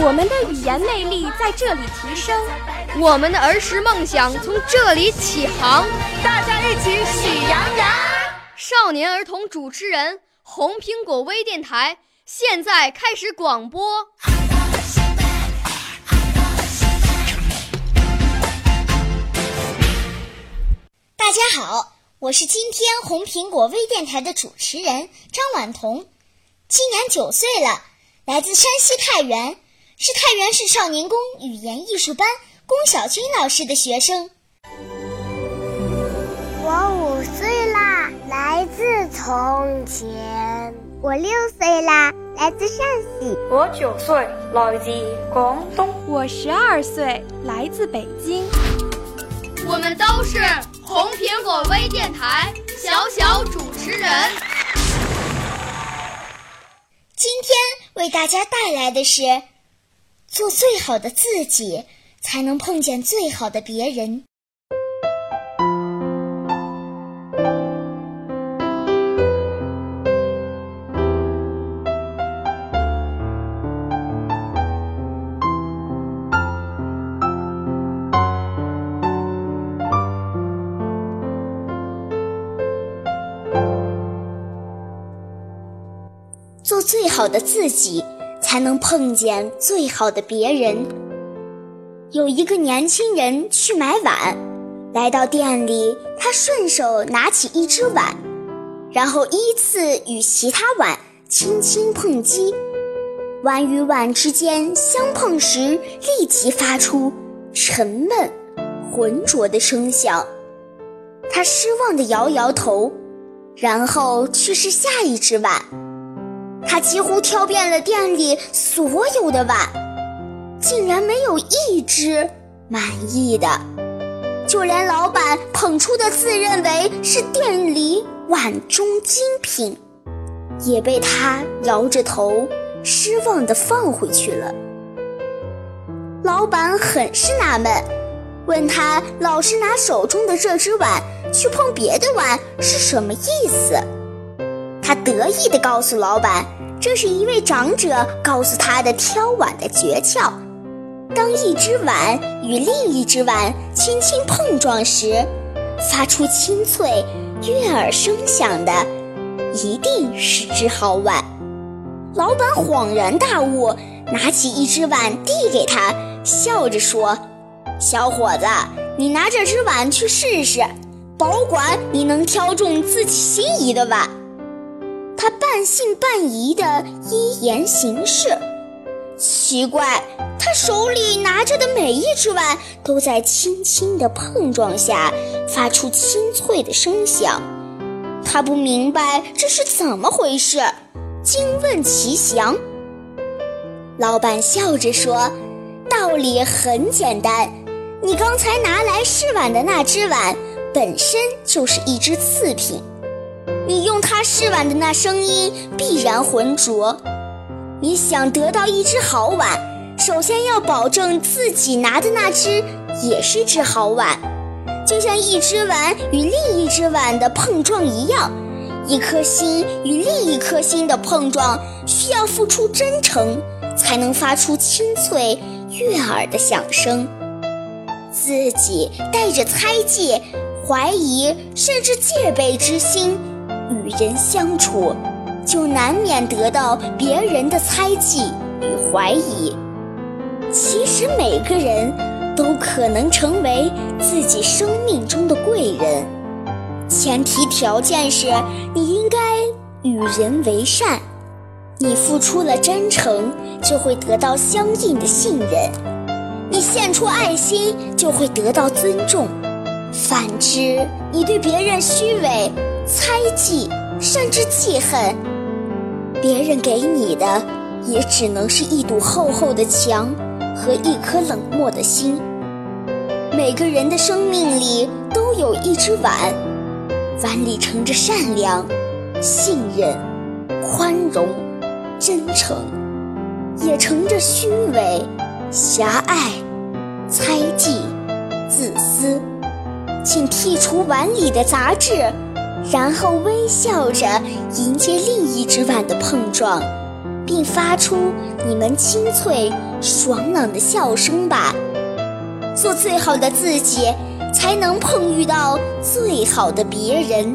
我们的语言魅力在这里提升，我们的儿时梦想从这里起航。大家一起喜羊羊。少年儿童主持人，红苹果微电台现在开始广播。大家好，我是今天红苹果微电台的主持人张婉彤，今年九岁了，来自山西太原，是太原市少年宫语言艺术班龚小军老师的学生。我五岁啦，来自从前；我六岁啦，来自陕西；我九岁，来自广东；我十二岁，来自北京。我们都是红苹果微电台小小主持人。今天为大家带来的是：做最好的自己，才能碰见最好的别人。做最好的自己，才能碰见最好的别人。有一个年轻人去买碗，来到店里，他顺手拿起一只碗，然后依次与其他碗轻轻碰击，碗与碗之间相碰时，立即发出沉闷、浑浊的声响。他失望地摇摇头，然后去试下一只碗。几乎挑遍了店里所有的碗，竟然没有一只满意的。就连老板捧出的自认为是店里碗中精品，也被他摇着头失望地放回去了。老板很是纳闷，问他老是拿手中的这只碗去碰别的碗是什么意思。他得意地告诉老板，这是一位长者告诉他的挑碗的诀窍：当一只碗与另一只碗轻轻碰撞时，发出清脆、悦耳声响的，一定是只好碗。老板恍然大悟，拿起一只碗递给他，笑着说：“小伙子，你拿这只碗去试试，保管你能挑中自己心仪的碗。”半信半疑地依言行事。奇怪，他手里拿着的每一只碗都在轻轻的碰撞下发出清脆的声响。他不明白这是怎么回事，惊问其详。老板笑着说：“道理很简单，你刚才拿来试碗的那只碗本身就是一只次品。”你用它试碗的那声音必然浑浊。你想得到一只好碗，首先要保证自己拿的那只也是只好碗。就像一只碗与另一只碗的碰撞一样，一颗心与另一颗心的碰撞需要付出真诚，才能发出清脆悦耳的响声。自己带着猜忌、怀疑甚至戒备之心。与人相处，就难免得到别人的猜忌与怀疑。其实每个人都可能成为自己生命中的贵人，前提条件是你应该与人为善。你付出了真诚，就会得到相应的信任；你献出爱心，就会得到尊重。反之，你对别人虚伪。猜忌，甚至记恨，别人给你的也只能是一堵厚厚的墙和一颗冷漠的心。每个人的生命里都有一只碗，碗里盛着善良、信任、宽容、真诚，也盛着虚伪、狭隘、猜忌、自私。请剔除碗里的杂质，然后微笑着迎接另一只碗的碰撞，并发出你们清脆爽朗的笑声吧。做最好的自己，才能碰遇到最好的别人。